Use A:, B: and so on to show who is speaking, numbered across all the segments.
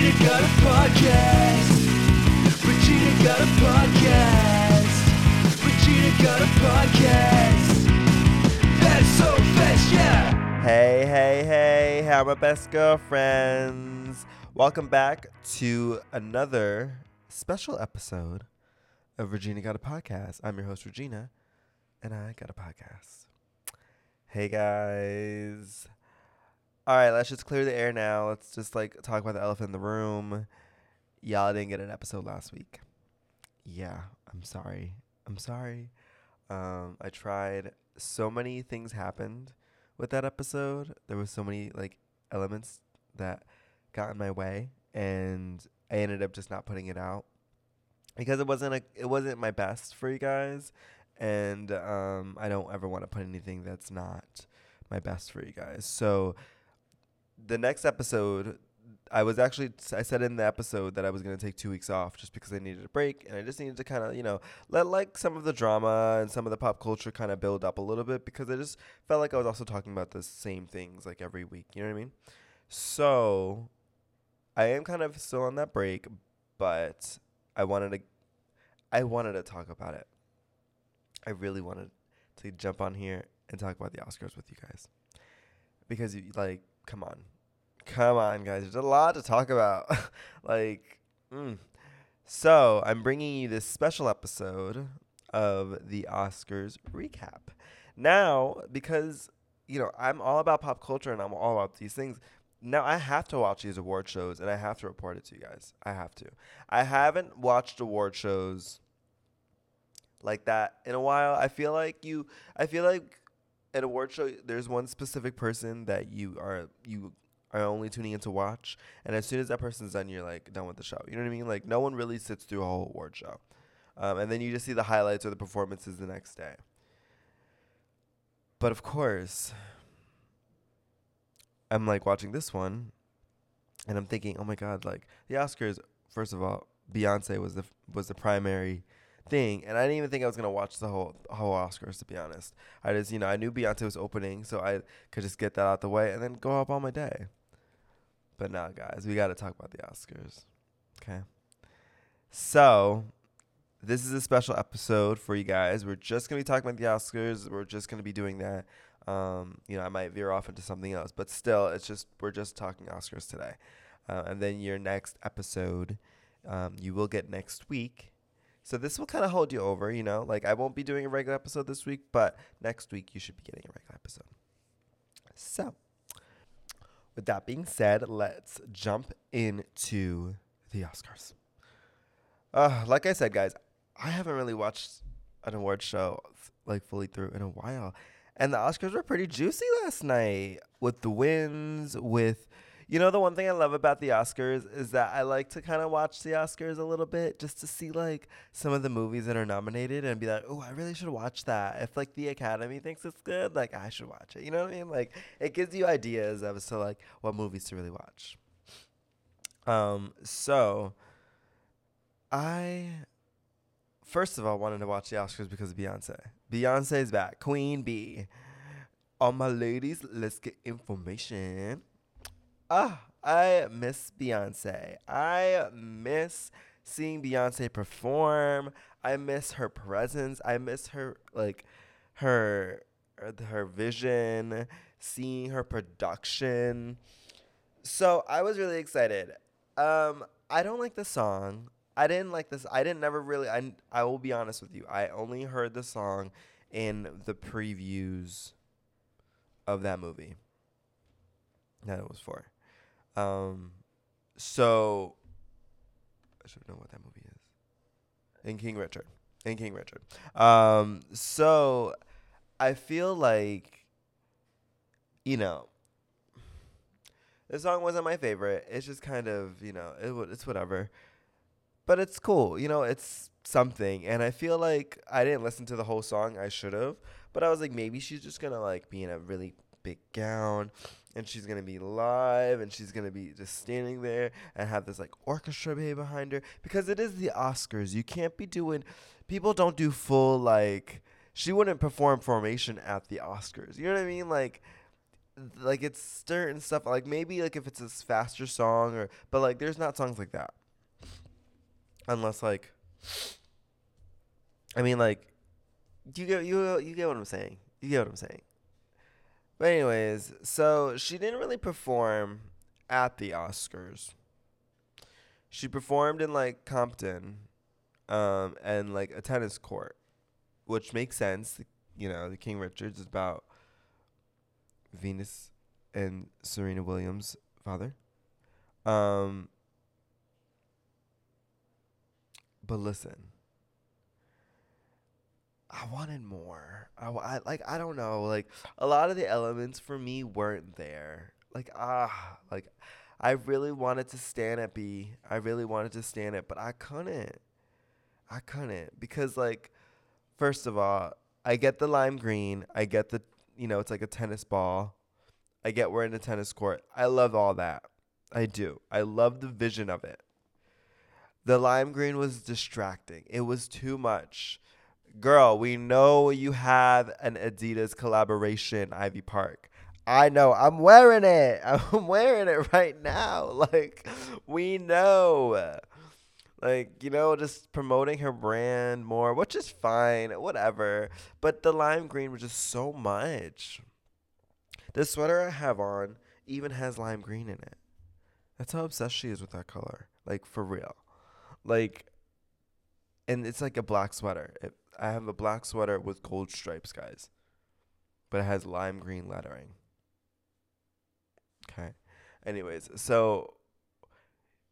A: Regina got a podcast. Regina got a podcast. Regina got a podcast. That's so fast, yeah.
B: Hey, hey, hey, how my best girlfriends. Welcome back to another special episode of Regina Got a Podcast. I'm your host, Regina, and I got a podcast. Hey, guys. All right, let's just clear the air now. Let's just like talk about the elephant in the room. Y'all didn't get an episode last week. Yeah, I'm sorry. I'm sorry. Um, I tried. So many things happened with that episode. There was so many like elements that got in my way, and I ended up just not putting it out because it wasn't a it wasn't my best for you guys, and um, I don't ever want to put anything that's not my best for you guys. So the next episode. I was actually I said in the episode that I was gonna take two weeks off just because I needed a break and I just needed to kind of you know let like some of the drama and some of the pop culture kind of build up a little bit because I just felt like I was also talking about the same things like every week. You know what I mean? So I am kind of still on that break, but I wanted to I wanted to talk about it. I really wanted to jump on here and talk about the Oscars with you guys. Because like, come on. Come on, guys. There's a lot to talk about. like, mm. so I'm bringing you this special episode of the Oscars recap. Now, because you know I'm all about pop culture and I'm all about these things. Now I have to watch these award shows and I have to report it to you guys. I have to. I haven't watched award shows like that in a while. I feel like you. I feel like at award show there's one specific person that you are you are only tuning in to watch, and as soon as that person's done, you're like done with the show. You know what I mean? Like no one really sits through a whole award show, um, and then you just see the highlights or the performances the next day. But of course, I'm like watching this one, and I'm thinking, oh my god, like the Oscars. First of all, Beyonce was the was the primary thing, and I didn't even think I was gonna watch the whole whole Oscars. To be honest, I just you know I knew Beyonce was opening, so I could just get that out the way and then go up on my day. But now, guys, we got to talk about the Oscars. Okay. So, this is a special episode for you guys. We're just to be talking about the Oscars. We're just to be doing that. Um, you know, I might veer off into something else, but still, it's just, we're just talking Oscars today. Uh, and then your next episode, um, you will get next week. So this will kind of hold you over, you know, like I won't be doing a regular episode this week, but next week you should be getting a regular episode. So, with that being said, let's jump into the Oscars. Uh, like I said, guys, I haven't really watched an award show like fully through in a while. And the Oscars were pretty juicy last night with the wins, with you know the one thing I love about the Oscars is that I like to kind of watch the Oscars a little bit just to see like some of the movies that are nominated and be like, "Oh, I really should watch that." If like the Academy thinks it's good, like I should watch it. You know what I mean? Like it gives you ideas as to like what movies to really watch. Um so I first of all wanted to watch the Oscars because of Beyonce. Beyonce's back. Queen Bee. All my ladies, let's get information. Ah, I miss Beyonce. I miss seeing Beyonce perform. I miss her presence. I miss her like her her vision, seeing her production. So I was really excited. Um, I don't like the song. I didn't like this. I didn't never really. I I will be honest with you. I only heard the song in the previews of that movie that it was for. Um, so I should know what that movie is. In King Richard. In King Richard. Um, so I feel like, you know, the song wasn't my favorite. It's just kind of, you know, it, it's whatever. But it's cool. You know, it's something. And I feel like I didn't listen to the whole song. I should have. But I was like, maybe she's just going to, like, be in a really big gown and she's gonna be live and she's gonna be just standing there and have this like orchestra behind her because it is the Oscars. You can't be doing people don't do full like she wouldn't perform formation at the Oscars. You know what I mean? Like like it's certain stuff like maybe like if it's a faster song or but like there's not songs like that unless like I mean like you get you you get what I'm saying you get what I'm saying but anyways so she didn't really perform at the Oscars she performed in like Compton um and like a tennis court which makes sense you know the King Richards is about Venus and Serena Williams' father. Um, but listen, I wanted more. I, I like I don't know. Like a lot of the elements for me weren't there. Like ah, like I really wanted to stand at B. I really wanted to stand it, but I couldn't. I couldn't because like first of all, I get the lime green. I get the you know, it's like a tennis ball. I get we're in a tennis court. I love all that. I do. I love the vision of it. The lime green was distracting. It was too much. Girl, we know you have an Adidas collaboration, Ivy Park. I know. I'm wearing it. I'm wearing it right now. Like, we know. Like, you know, just promoting her brand more, which is fine, whatever. But the lime green was just so much. The sweater I have on even has lime green in it. That's how obsessed she is with that color. Like, for real. Like, and it's like a black sweater. It, I have a black sweater with gold stripes, guys. But it has lime green lettering. Okay. Anyways, so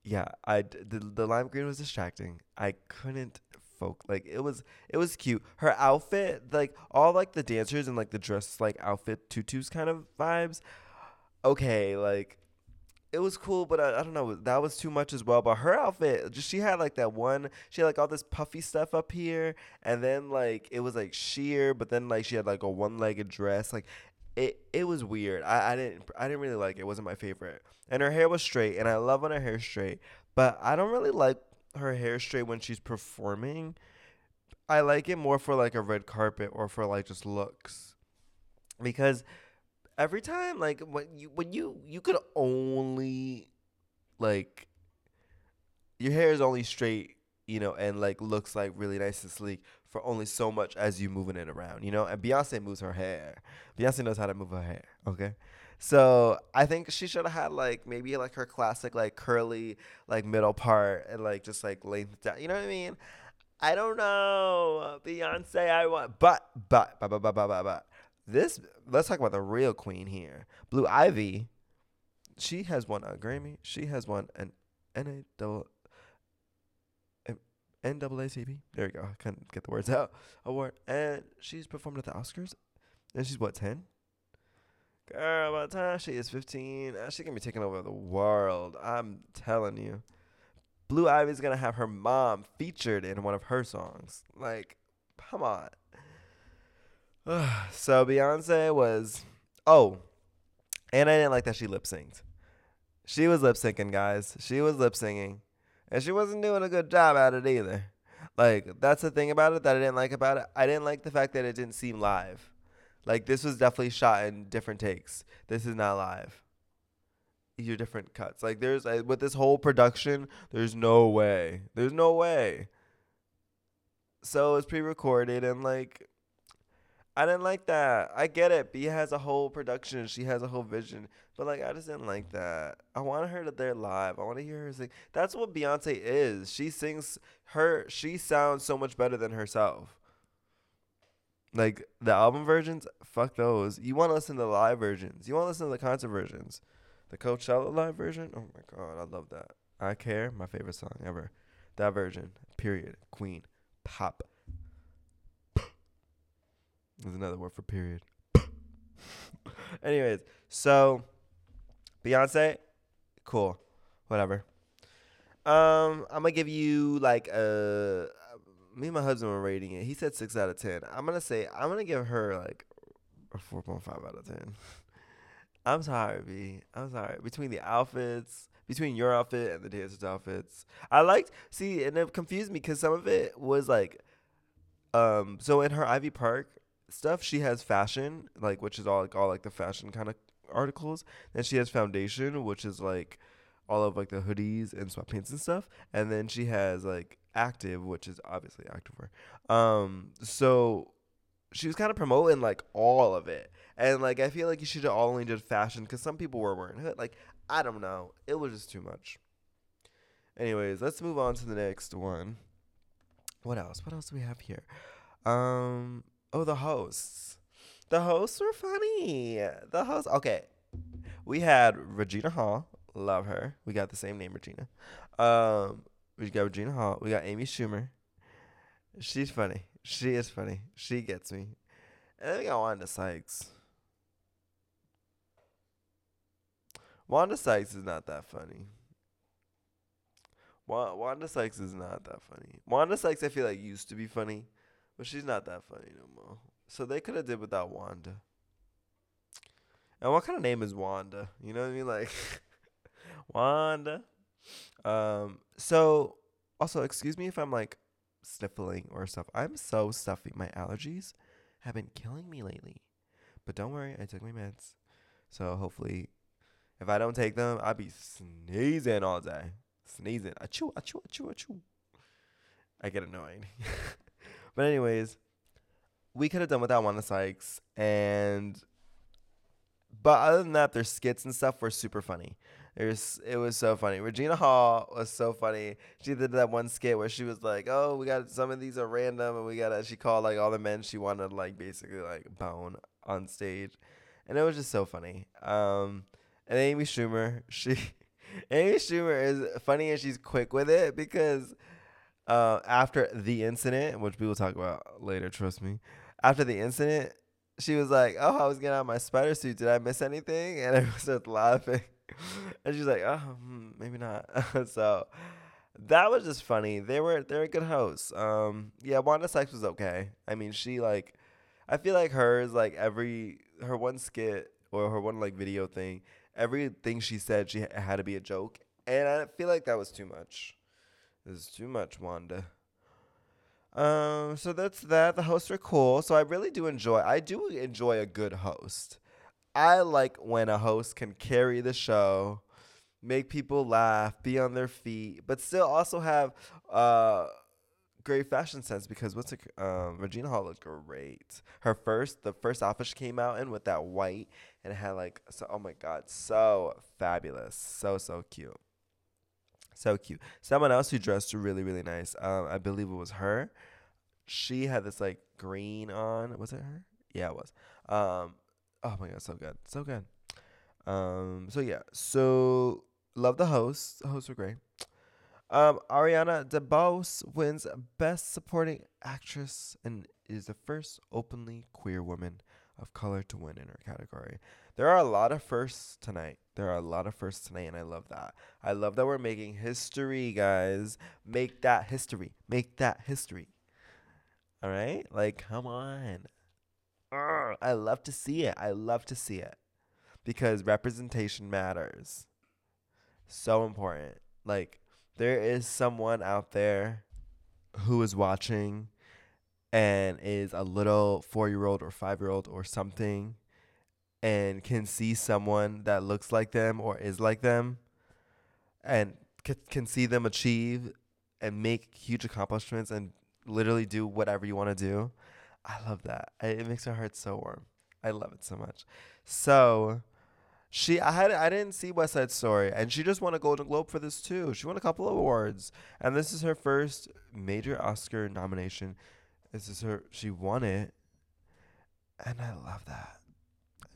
B: yeah, I the, the lime green was distracting. I couldn't folk like it was it was cute. Her outfit, like all like the dancers and like the dress like outfit tutus kind of vibes. Okay, like it was cool, but I, I don't know. That was too much as well. But her outfit, just she had like that one. She had like all this puffy stuff up here, and then like it was like sheer, but then like she had like a one-legged dress. Like it, it was weird. I, I didn't, I didn't really like it. it. Wasn't my favorite. And her hair was straight, and I love when her hair's straight. But I don't really like her hair straight when she's performing. I like it more for like a red carpet or for like just looks, because every time like when you when you you could only like your hair is only straight you know and like looks like really nice and sleek for only so much as you moving it around you know? And beyonce moves her hair. Beyonce knows how to move her hair okay? So i think she should have had like maybe like her classic like curly like middle part and like just like length down you know what i mean? I don't know. Beyonce i want but but but but but but but, but this let's talk about the real queen here. Blue Ivy, she has won a Grammy. She has won an NA NAACP. There we go. I couldn't get the words out. Award, and she's performed at the Oscars, and she's what ten. Girl, by the time she is fifteen, uh, she can be taking over the world. I'm telling you. Blue Ivy's gonna have her mom featured in one of her songs. Like, come on. so Beyonce was oh, and I didn't like that she lip synced. She was lip syncing, guys. She was lip syncing, and she wasn't doing a good job at it either. Like that's the thing about it that I didn't like about it. I didn't like the fact that it didn't seem live. Like this was definitely shot in different takes. This is not live. Are different cuts. Like there's with this whole production, there's no way. There's no way. So it's pre-recorded and like I didn't like that. I get it. B has a whole production. She has a whole vision. But like I just didn't like that. I wanted her to there live. I want to hear her sing. That's what Beyonce is. She sings her she sounds so much better than herself. Like the album versions, fuck those. You want to listen to the live versions. You want to listen to the concert versions. The Coachella live version? Oh my god, I love that. I care, my favorite song ever. That version. Period. Queen. Pop. There's another word for period. Anyways, so Beyonce, cool, whatever. Um, I'm gonna give you like a. Me and my husband were rating it. He said six out of ten. I'm gonna say I'm gonna give her like a four point five out of ten. I'm sorry, B. I'm sorry. Between the outfits, between your outfit and the dancers' outfits, I liked. See, and it confused me because some of it was like, um. So in her Ivy Park stuff, she has fashion, like which is all like all like the fashion kind of articles. Then she has foundation, which is like all of like the hoodies and sweatpants and stuff. And then she has like active, which is obviously activewear. Um, so she was kind of promoting like all of it. And like I feel like you should have only did fashion because some people were wearing hood. Like I don't know, it was just too much. Anyways, let's move on to the next one. What else? What else do we have here? Um, oh, the hosts. The hosts were funny. The hosts. Okay, we had Regina Hall. Love her. We got the same name, Regina. Um, we got Regina Hall. We got Amy Schumer. She's funny. She is funny. She gets me. And then we got Wanda Sykes. Wanda Sykes is not that funny. Wa- Wanda Sykes is not that funny. Wanda Sykes, I feel like used to be funny, but she's not that funny no more. So they could have did without Wanda. And what kind of name is Wanda? You know what I mean? Like Wanda. Um. So also, excuse me if I'm like sniffling or stuff. I'm so stuffy. My allergies have been killing me lately. But don't worry, I took my meds. So hopefully, if I don't take them, I'll be sneezing all day. Sneezing. Achoo, achoo, achoo, achoo. I get annoyed. but anyways, we could have done without Wanda Sykes and but other than that, their skits and stuff were super funny. It was it was so funny. Regina Hall was so funny. She did that one skit where she was like, "Oh, we got some of these are random, and we got." to She called like all the men she wanted like basically like bone on stage, and it was just so funny. Um, and Amy Schumer, she Amy Schumer is funny and she's quick with it because uh, after the incident, which we will talk about later, trust me. After the incident, she was like, "Oh, I was getting out my spider suit. Did I miss anything?" And everyone started laughing, and she's like, "Oh, hmm, maybe not." so that was just funny. They were they were good hosts. Um, yeah, Wanda Sykes was okay. I mean, she like, I feel like hers like every her one skit or her one like video thing, everything she said she had to be a joke, and I feel like that was too much. This is too much, Wanda. Um, so that's that. The hosts are cool. So I really do enjoy. I do enjoy a good host. I like when a host can carry the show, make people laugh, be on their feet, but still also have uh great fashion sense because what's it um Regina Hall looked great. Her first the first outfit she came out in with that white and it had like so oh my god, so fabulous. So so cute. So cute. Someone else who dressed really, really nice. Um, I believe it was her. She had this like green on. Was it her? Yeah, it was. Um, oh my god, so good, so good. Um, so yeah, so love the hosts. The hosts were great. Um, Ariana DeBose wins Best Supporting Actress and is the first openly queer woman of color to win in her category. There are a lot of firsts tonight. There are a lot of firsts tonight, and I love that. I love that we're making history, guys. Make that history. Make that history. All right? Like, come on. Urgh, I love to see it. I love to see it because representation matters. So important. Like, there is someone out there who is watching and is a little four year old or five year old or something and can see someone that looks like them or is like them and c- can see them achieve and make huge accomplishments and literally do whatever you want to do. I love that. I, it makes my heart so warm. I love it so much. So she I had I didn't see West Side Story and she just won a Golden Globe for this too. She won a couple of awards and this is her first major Oscar nomination. This is her she won it. And I love that.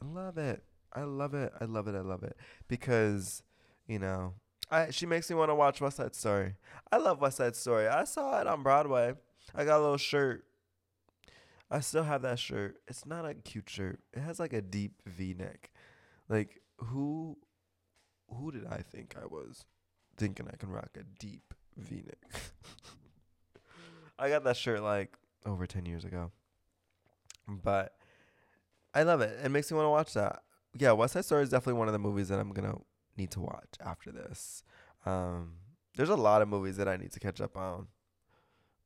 B: I love it. I love it. I love it. I love it because you know, I she makes me want to watch West Side Story. I love West Side Story. I saw it on Broadway. I got a little shirt. I still have that shirt. It's not a cute shirt. It has like a deep V neck. Like who who did I think I was thinking I can rock a deep V neck? I got that shirt like over 10 years ago. But I love it. It makes me want to watch that. Yeah, West Side Story is definitely one of the movies that I'm to need to watch after this. Um, there's a lot of movies that I need to catch up on.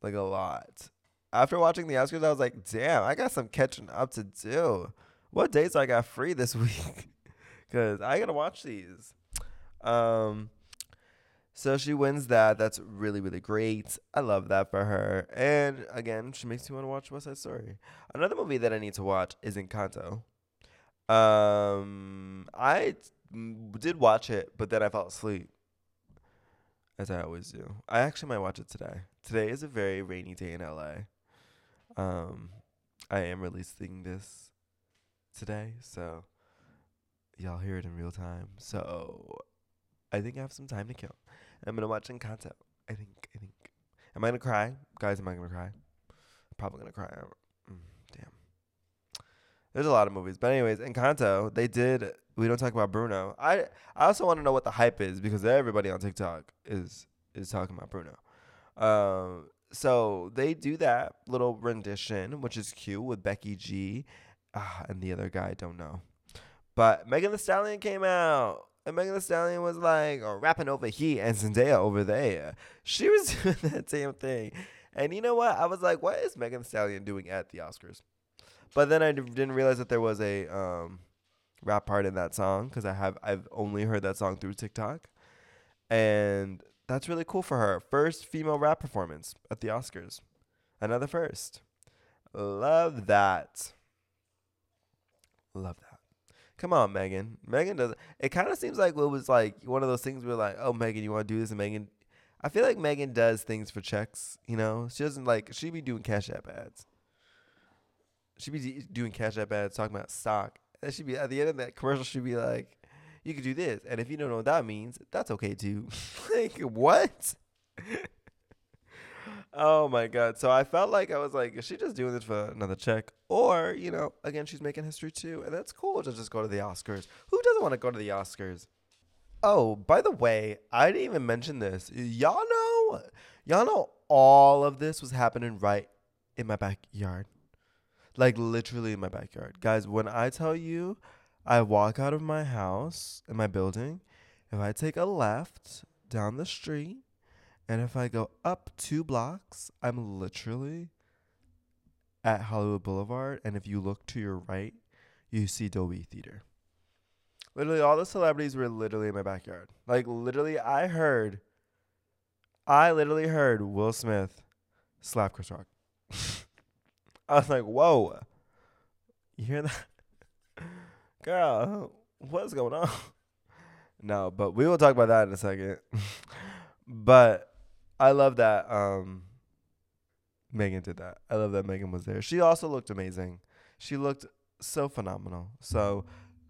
B: Like a lot. After watching the Oscars, I was like, damn, I got some catching up to do. What dates I got free this week? because I gotta watch these. Um, so she wins that. That's really really great. I love that for her. And again, she makes me want to watch West Side Story. Another movie that I need to watch is Encanto. Um, I did watch it, but then I fell asleep, as I always do. I actually might watch it today. Today is a very rainy day in LA. Um, I am releasing this today, so y'all hear it in real time. So I think I have some time to kill. I'm gonna watch Encanto. I think. I think. Am I gonna cry, guys? Am I gonna cry? Probably gonna cry. Mm, damn. There's a lot of movies, but anyways, Encanto. They did. We don't talk about Bruno. I I also want to know what the hype is because everybody on TikTok is is talking about Bruno. Um. So they do that little rendition, which is cute with Becky G, ah, and the other guy I don't know. But Megan Thee Stallion came out. And Megan Thee Stallion was like oh, rapping over here and Zendaya over there. She was doing that same thing. And you know what? I was like, what is Megan Thee Stallion doing at the Oscars? But then I didn't realize that there was a um, rap part in that song because I have I've only heard that song through TikTok, and that's really cool for her. First female rap performance at the Oscars, another first. Love that. Love that. Come on, Megan. Megan doesn't. It kind of seems like it was like one of those things where like, oh, Megan, you want to do this, and Megan. I feel like Megan does things for checks. You know, she doesn't like. She be doing Cash App ads. She be doing Cash App ads talking about stock. And she be at the end of that commercial. She'd be like, "You could do this," and if you don't know what that means, that's okay too. like what? Oh my god! So I felt like I was like, is she just doing this for another check, or you know, again, she's making history too, and that's cool to just go to the Oscars. Who doesn't want to go to the Oscars? Oh, by the way, I didn't even mention this. Y'all know, y'all know, all of this was happening right in my backyard, like literally in my backyard, guys. When I tell you, I walk out of my house in my building, if I take a left down the street and if I go up two blocks, I'm literally at Hollywood Boulevard. And if you look to your right, you see Dolby Theater. Literally, all the celebrities were literally in my backyard. Like, literally, I heard, I literally heard Will Smith slap Chris Rock. I was like, whoa. You hear that? Girl, what's going on? No, but we will talk about that in a second. but I love that um Megan did that. I love that Megan was there. She also looked amazing. She looked so phenomenal. So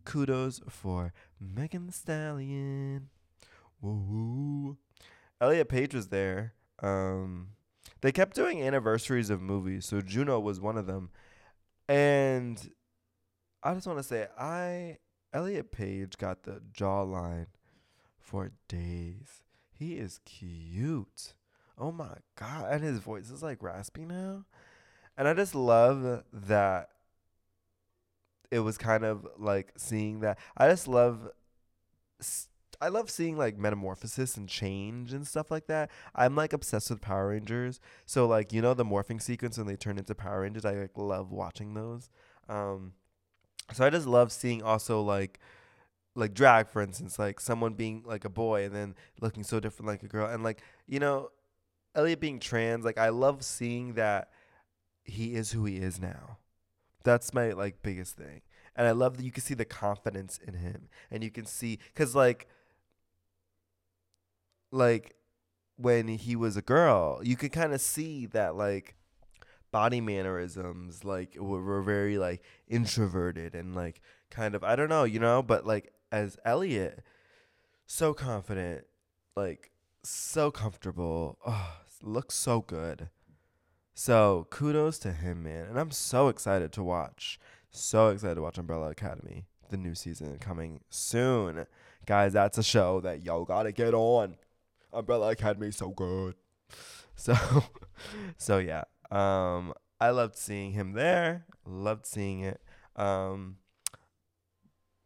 B: kudos for Megan Thee Stallion. Woo. Elliot Page was there. Um they kept doing anniversaries of movies. So Juno was one of them. And I just want to say I Elliot Page got the jawline for days. He is cute. Oh my god, and his voice is like raspy now. And I just love that it was kind of like seeing that. I just love I love seeing like metamorphosis and change and stuff like that. I'm like obsessed with Power Rangers. So like, you know the morphing sequence when they turn into Power Rangers, I like love watching those. Um so I just love seeing also like like drag for instance like someone being like a boy and then looking so different like a girl. And like you know elliot being trans like i love seeing that he is who he is now. That's my like biggest thing. And i love that you can see the confidence in him. And you can see because like like when he was a girl you could kind of see that like body mannerisms like were, were very like introverted and like kind of i don't know you know but like as Elliot, so confident, like so comfortable. Oh, looks so good. So kudos to him, man. And I'm so excited to watch. So excited to watch Umbrella Academy, the new season coming soon. Guys, that's a show that y'all gotta get on. Umbrella Academy so good. So so yeah. Um I loved seeing him there. Loved seeing it. Um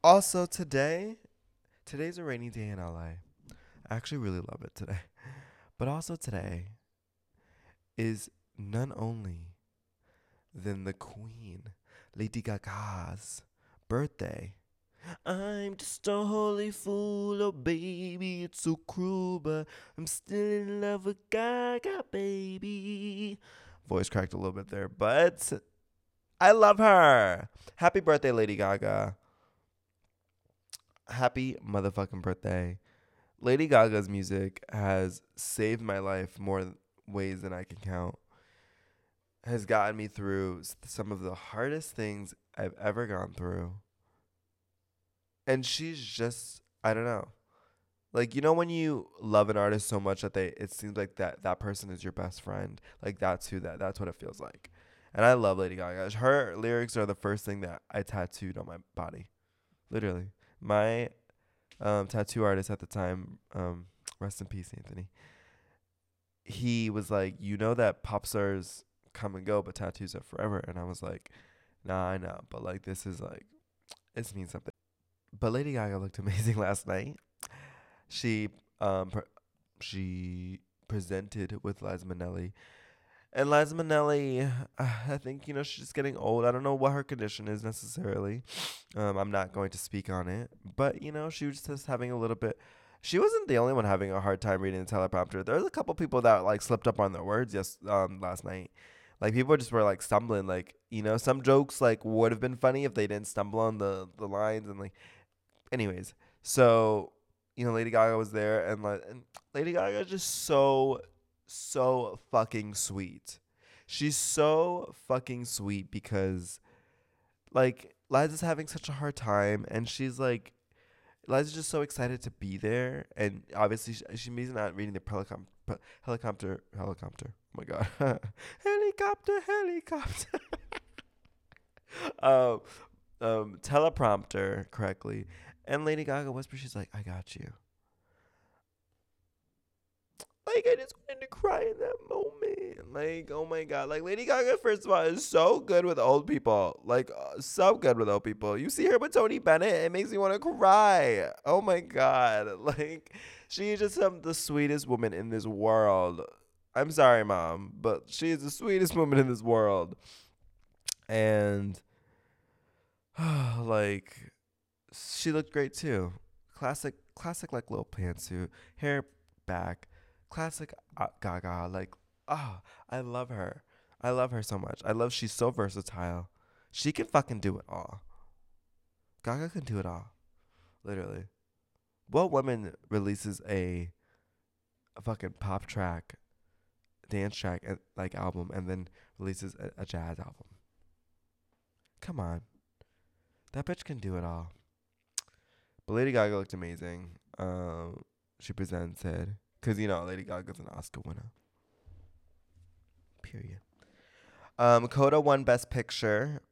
B: also today, today's a rainy day in LA. I actually really love it today. But also today is none only than the Queen, Lady Gaga's birthday. I'm just a holy fool, oh baby, it's so cruel, but I'm still in love with Gaga, baby. Voice cracked a little bit there, but I love her. Happy birthday, Lady Gaga. Happy motherfucking birthday. Lady Gaga's music has saved my life more ways than I can count. Has gotten me through some of the hardest things I've ever gone through. And she's just I don't know. Like you know when you love an artist so much that they it seems like that that person is your best friend. Like that's who that that's what it feels like. And I love Lady Gaga. Her lyrics are the first thing that I tattooed on my body. Literally. My um, tattoo artist at the time, um, rest in peace, Anthony. He was like, You know that pop stars come and go, but tattoos are forever. And I was like, Nah, I know. But like, this is like, this means something. But Lady Gaga looked amazing last night. She, um, pr- she presented with Liza Minnelli and Liza Minnelli, I think you know she's getting old. I don't know what her condition is necessarily. Um, I'm not going to speak on it, but you know she was just having a little bit. She wasn't the only one having a hard time reading the teleprompter. There's a couple people that like slipped up on their words yes um last night. Like people just were like stumbling. Like you know some jokes like would have been funny if they didn't stumble on the the lines and like. Anyways, so you know Lady Gaga was there and like and Lady Gaga is just so so fucking sweet. She's so fucking sweet because, like, Liza's having such a hard time, and she's like, Liza's just so excited to be there, and obviously she, she's not reading the helicopter, helicopter, helicopter. Oh my god, helicopter, helicopter. um, um, teleprompter correctly, and Lady Gaga whispers, she's like, "I got you." Like I just wanted to cry in that moment. Like oh my god. Like Lady Gaga, first of all, is so good with old people. Like uh, so good with old people. You see her with Tony Bennett, it makes me want to cry. Oh my god. Like she is just um, the sweetest woman in this world. I'm sorry, mom, but she is the sweetest woman in this world. And like she looked great too. Classic, classic like little pantsuit, hair back, classic uh, Gaga. Like, ah, oh, I love her. I love her so much. I love she's so versatile. She can fucking do it all. Gaga can do it all. Literally. What woman releases a a fucking pop track, dance track and like album and then releases a, a jazz album? Come on. That bitch can do it all. But Lady Gaga looked amazing. Um, she presented. Because, you know, Lady Gaga's an Oscar winner. Period. Um, Coda won Best Picture.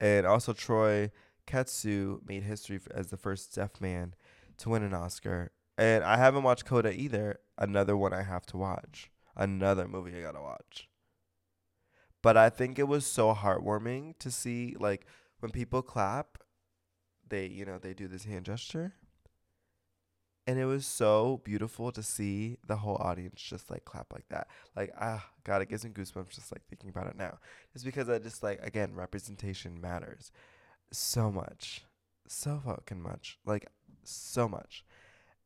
B: And also Troy Kotsur made history as the first deaf man to win an Oscar. And I haven't watched Coda either. Another one I have to watch. Another movie I gotta watch. But I think it was so heartwarming to see, like, when people clap, they, you know, they do this hand gesture and it was so beautiful to see the whole audience just like clap like that. Like ah god it gives me goosebumps just like thinking about it now. It's because i just like again representation matters so much so fucking much like so much.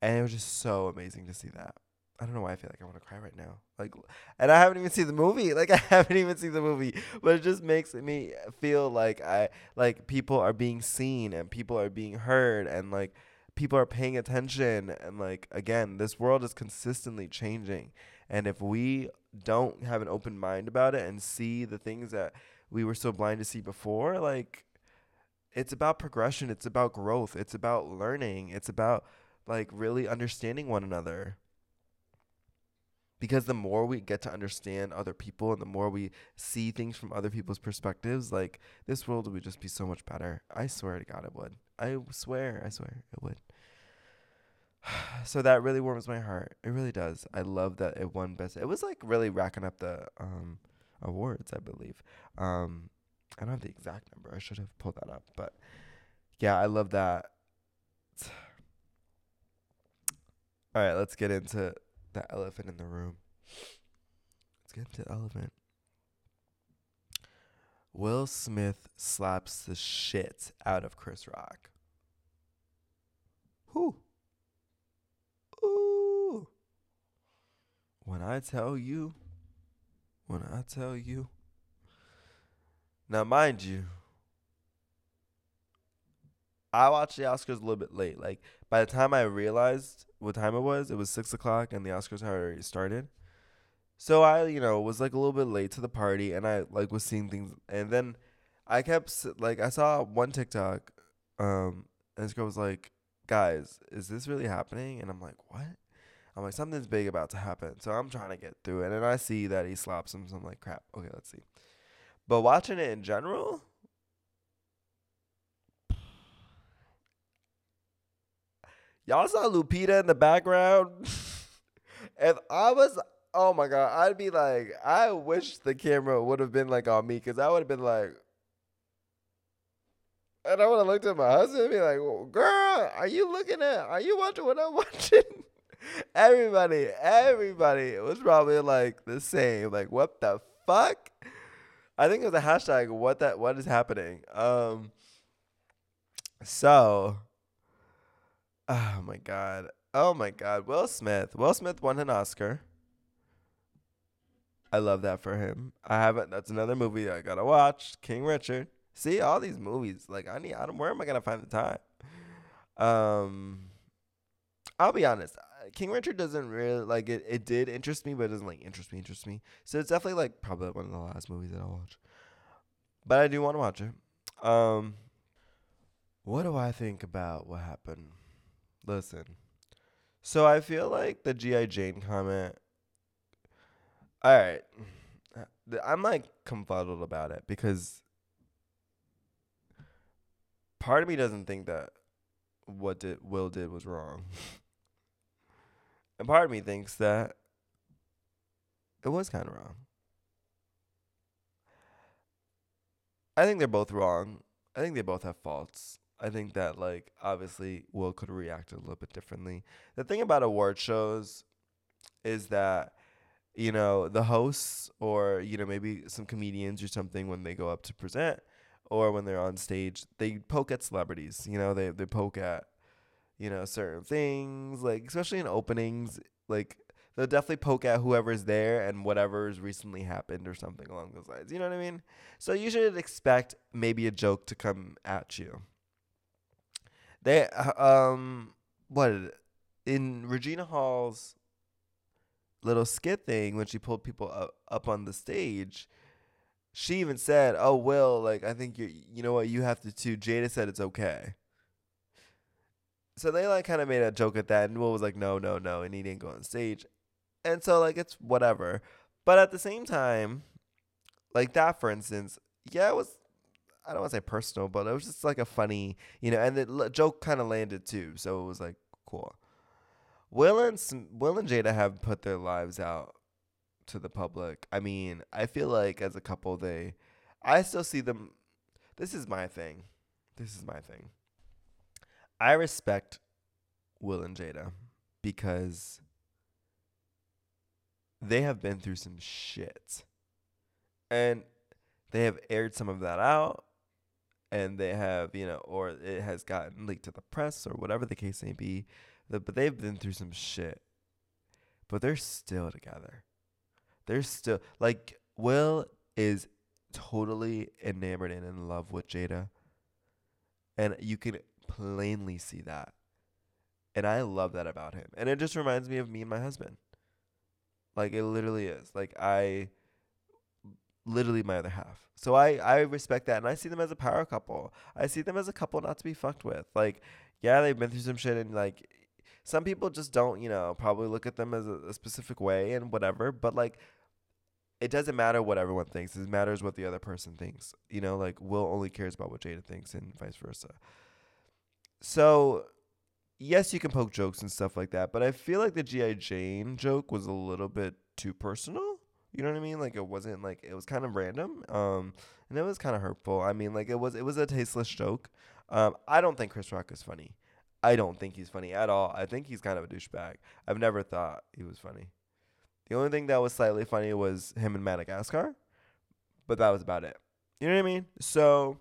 B: And it was just so amazing to see that. I don't know why I feel like I want to cry right now. Like, and I haven't even seen the movie. Like, I haven't even seen the movie, but it just makes me feel like I like people are being seen and people are being heard and like people are paying attention and like again this world is consistently changing. And if we don't have an open mind about it and see the things that we were so blind to see before like it's about progression it's about growth it's about learning it's about like really understanding one another because the more we get to understand other people and the more we see things from other people's perspectives like this world would just be so much better i swear to god it would I swear, I swear it would. so that really warms my heart. It really does. I love that it won best. It was like really racking up the um awards, I believe. Um I don't have the exact number. I should have pulled that up, but yeah, I love that. All right, let's get into the elephant in the room. Let's get into the elephant. Will Smith slaps the shit out of Chris Rock. Whew. Ooh. When I tell you, when I tell you. Now, mind you, I watched the Oscars a little bit late. Like, by the time I realized what time it was, it was six o'clock and the Oscars had already started. So I, you know, was like a little bit late to the party, and I like was seeing things, and then I kept like I saw one TikTok, um, and this girl was like, "Guys, is this really happening?" And I'm like, "What?" I'm like, "Something's big about to happen." So I'm trying to get through it, and I see that he slaps him. So I'm like, "Crap, okay, let's see." But watching it in general, y'all saw Lupita in the background. if I was Oh my god, I'd be like, I wish the camera would have been like on me because I would have been like, and I would have looked at my husband and be like, "Girl, are you looking at? Are you watching what I'm watching?" everybody, everybody was probably like the same. Like, what the fuck? I think it was a hashtag. What that? What is happening? Um. So. Oh my god. Oh my god. Will Smith. Will Smith won an Oscar. I love that for him. I haven't. That's another movie I gotta watch. King Richard. See all these movies. Like I need. I don't. Where am I gonna find the time? Um, I'll be honest. uh, King Richard doesn't really like it. It did interest me, but it doesn't like interest me. Interest me. So it's definitely like probably one of the last movies that I'll watch. But I do want to watch it. Um, what do I think about what happened? Listen. So I feel like the GI Jane comment all right. I'm like confuddled about it because part of me doesn't think that what did Will did was wrong. and part of me thinks that it was kind of wrong. I think they're both wrong. I think they both have faults. I think that like obviously Will could react a little bit differently. The thing about award shows is that you know, the hosts or, you know, maybe some comedians or something when they go up to present or when they're on stage, they poke at celebrities. You know, they they poke at, you know, certain things, like especially in openings, like they'll definitely poke at whoever's there and whatever's recently happened or something along those lines. You know what I mean? So you should expect maybe a joke to come at you. They uh, um what in Regina Hall's little skit thing when she pulled people up, up on the stage she even said oh will like i think you you know what you have to too. Jada said it's okay. So they like kind of made a joke at that and will was like no no no and he didn't go on stage. And so like it's whatever. But at the same time like that for instance yeah it was i don't want to say personal but it was just like a funny you know and the joke kind of landed too so it was like cool Will and Will and Jada have put their lives out to the public. I mean, I feel like as a couple, they, I still see them. This is my thing. This is my thing. I respect Will and Jada because they have been through some shit, and they have aired some of that out, and they have you know, or it has gotten leaked to the press or whatever the case may be but they've been through some shit. But they're still together. They're still like Will is totally enamored and in love with Jada. And you can plainly see that. And I love that about him. And it just reminds me of me and my husband. Like it literally is. Like I literally my other half. So I I respect that and I see them as a power couple. I see them as a couple not to be fucked with. Like yeah, they've been through some shit and like some people just don't, you know, probably look at them as a, a specific way and whatever, but like it doesn't matter what everyone thinks. It matters what the other person thinks. You know, like Will only cares about what Jada thinks and vice versa. So, yes, you can poke jokes and stuff like that, but I feel like the GI Jane joke was a little bit too personal. You know what I mean? Like it wasn't like it was kind of random. Um and it was kind of hurtful. I mean, like it was it was a tasteless joke. Um I don't think Chris Rock is funny. I don't think he's funny at all. I think he's kind of a douchebag. I've never thought he was funny. The only thing that was slightly funny was him in Madagascar, but that was about it. You know what I mean? So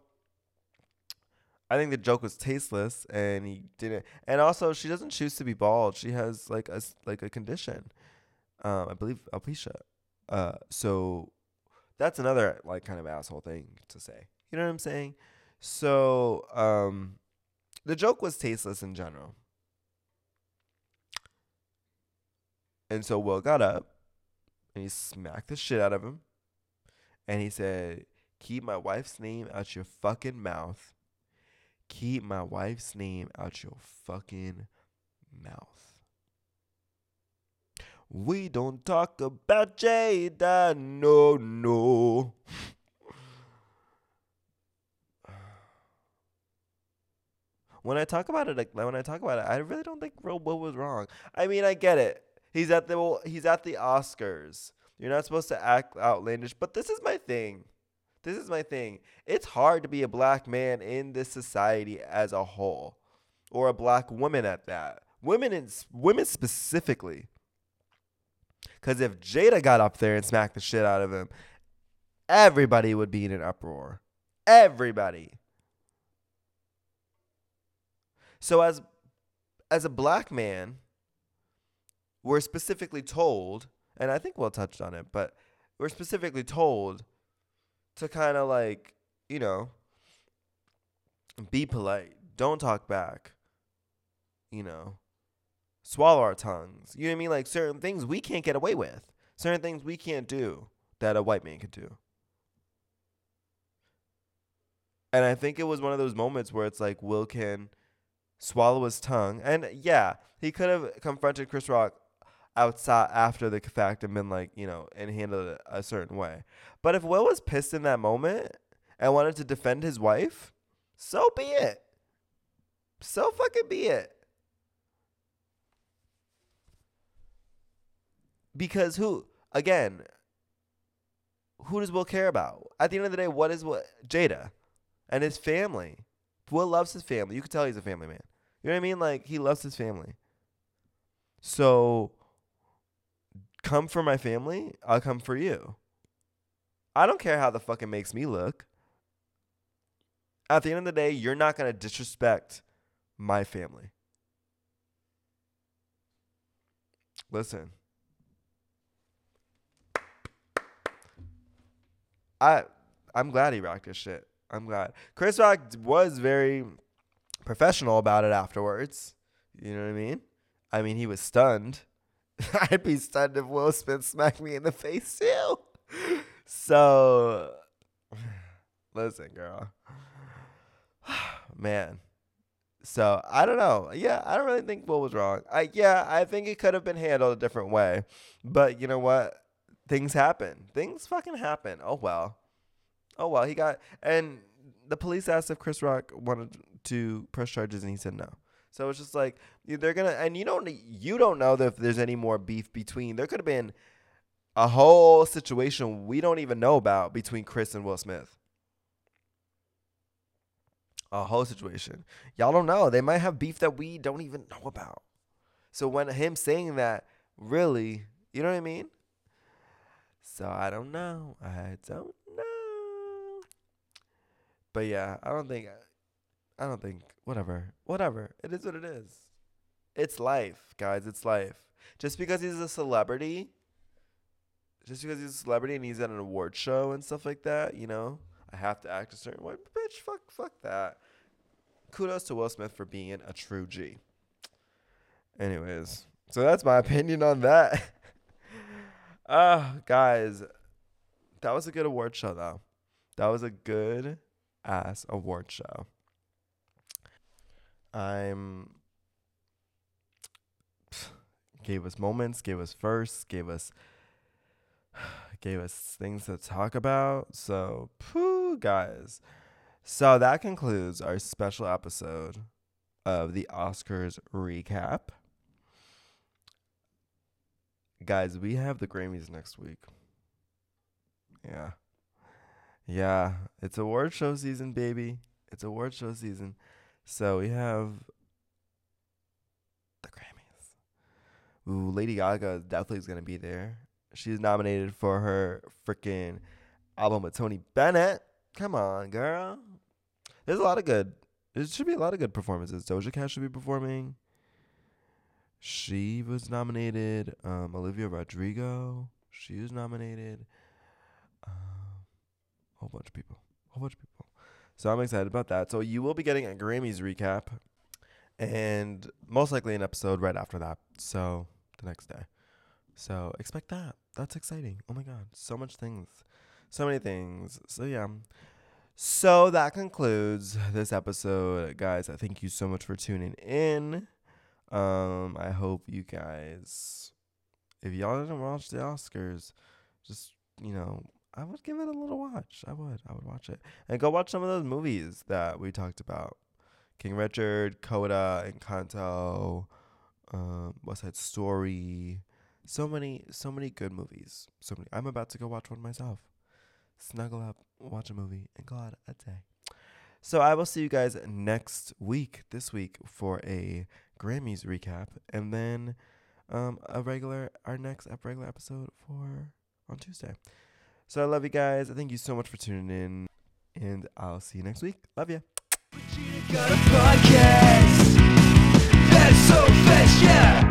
B: I think the joke was tasteless, and he didn't. And also, she doesn't choose to be bald. She has like a like a condition. Um, I believe alopecia. Uh, so that's another like kind of asshole thing to say. You know what I'm saying? So um, the joke was tasteless in general. And so Will got up and he smacked the shit out of him. And he said, Keep my wife's name out your fucking mouth. Keep my wife's name out your fucking mouth. We don't talk about Jada, no, no. when I talk about it, like when I talk about it, I really don't think Will was wrong. I mean, I get it. He's at the well, he's at the Oscars. You're not supposed to act outlandish, but this is my thing. This is my thing. It's hard to be a black man in this society as a whole, or a black woman at that. Women in women specifically. Because if Jada got up there and smacked the shit out of him, everybody would be in an uproar. Everybody. So as as a black man, we're specifically told, and I think Will touched on it, but we're specifically told to kind of like, you know, be polite. Don't talk back. You know, swallow our tongues. You know what I mean? Like certain things we can't get away with. Certain things we can't do that a white man could do. And I think it was one of those moments where it's like Will can swallow his tongue. And yeah, he could have confronted Chris Rock outside after the fact and been like, you know, and handled it a certain way. But if Will was pissed in that moment and wanted to defend his wife, so be it. So fucking be it. Because who, again, who does Will care about? At the end of the day, what is what Jada and his family? Will loves his family. You can tell he's a family man. You know what I mean? Like he loves his family. So come for my family, I'll come for you. I don't care how the fuck it makes me look. At the end of the day, you're not gonna disrespect my family. Listen. I I'm glad he rocked his shit. I'm glad. Chris Rock was very professional about it afterwards. You know what I mean? I mean, he was stunned. I'd be stunned if Will Smith smacked me in the face too. So, listen, girl. Man. So, I don't know. Yeah, I don't really think Will was wrong. I yeah, I think it could have been handled a different way. But you know what? Things happen. Things fucking happen. Oh well. Oh well, he got and the police asked if Chris Rock wanted to press charges and he said no. So it's just like they're gonna and you don't you don't know if there's any more beef between. There could have been a whole situation we don't even know about between Chris and Will Smith. A whole situation. Y'all don't know. They might have beef that we don't even know about. So when him saying that, really, you know what I mean? So I don't know. I don't know. But yeah, I don't think I don't think whatever. Whatever. It is what it is. It's life, guys. It's life. Just because he's a celebrity, just because he's a celebrity and he's at an award show and stuff like that, you know, I have to act a certain way. Bitch, fuck, fuck that. Kudos to Will Smith for being a true G. Anyways, so that's my opinion on that. uh, guys, that was a good award show, though. That was a good ass award show. I'm gave us moments, gave us firsts, gave us gave us things to talk about. So, poo, guys. So that concludes our special episode of the Oscars recap. Guys, we have the Grammys next week. Yeah. Yeah, it's award show season, baby. It's award show season. So we have the Grammys. Ooh, Lady Gaga definitely is gonna be there. She's nominated for her freaking album with Tony Bennett. Come on, girl. There's a lot of good. There should be a lot of good performances. Doja Cat should be performing. She was nominated. Um, Olivia Rodrigo. She was nominated. Um, a whole bunch of people. A whole bunch of people. So I'm excited about that. So you will be getting a Grammys recap, and most likely an episode right after that. So the next day. So expect that. That's exciting. Oh my god, so much things, so many things. So yeah. So that concludes this episode, guys. Thank you so much for tuning in. Um, I hope you guys, if y'all didn't watch the Oscars, just you know, I would give it a little watch. I would, I would watch it, and go watch some of those movies that we talked about: King Richard, Coda, Encanto, um, West Side Story. So many, so many good movies. So many. I'm about to go watch one myself. Snuggle up, watch a movie, and go out a day. So I will see you guys next week, this week, for a Grammys recap, and then um, a regular, our next regular episode for on Tuesday. So I love you guys. I thank you so much for tuning in, and I'll see you next week. Love you.
A: Got a podcast. That's so fresh, yeah.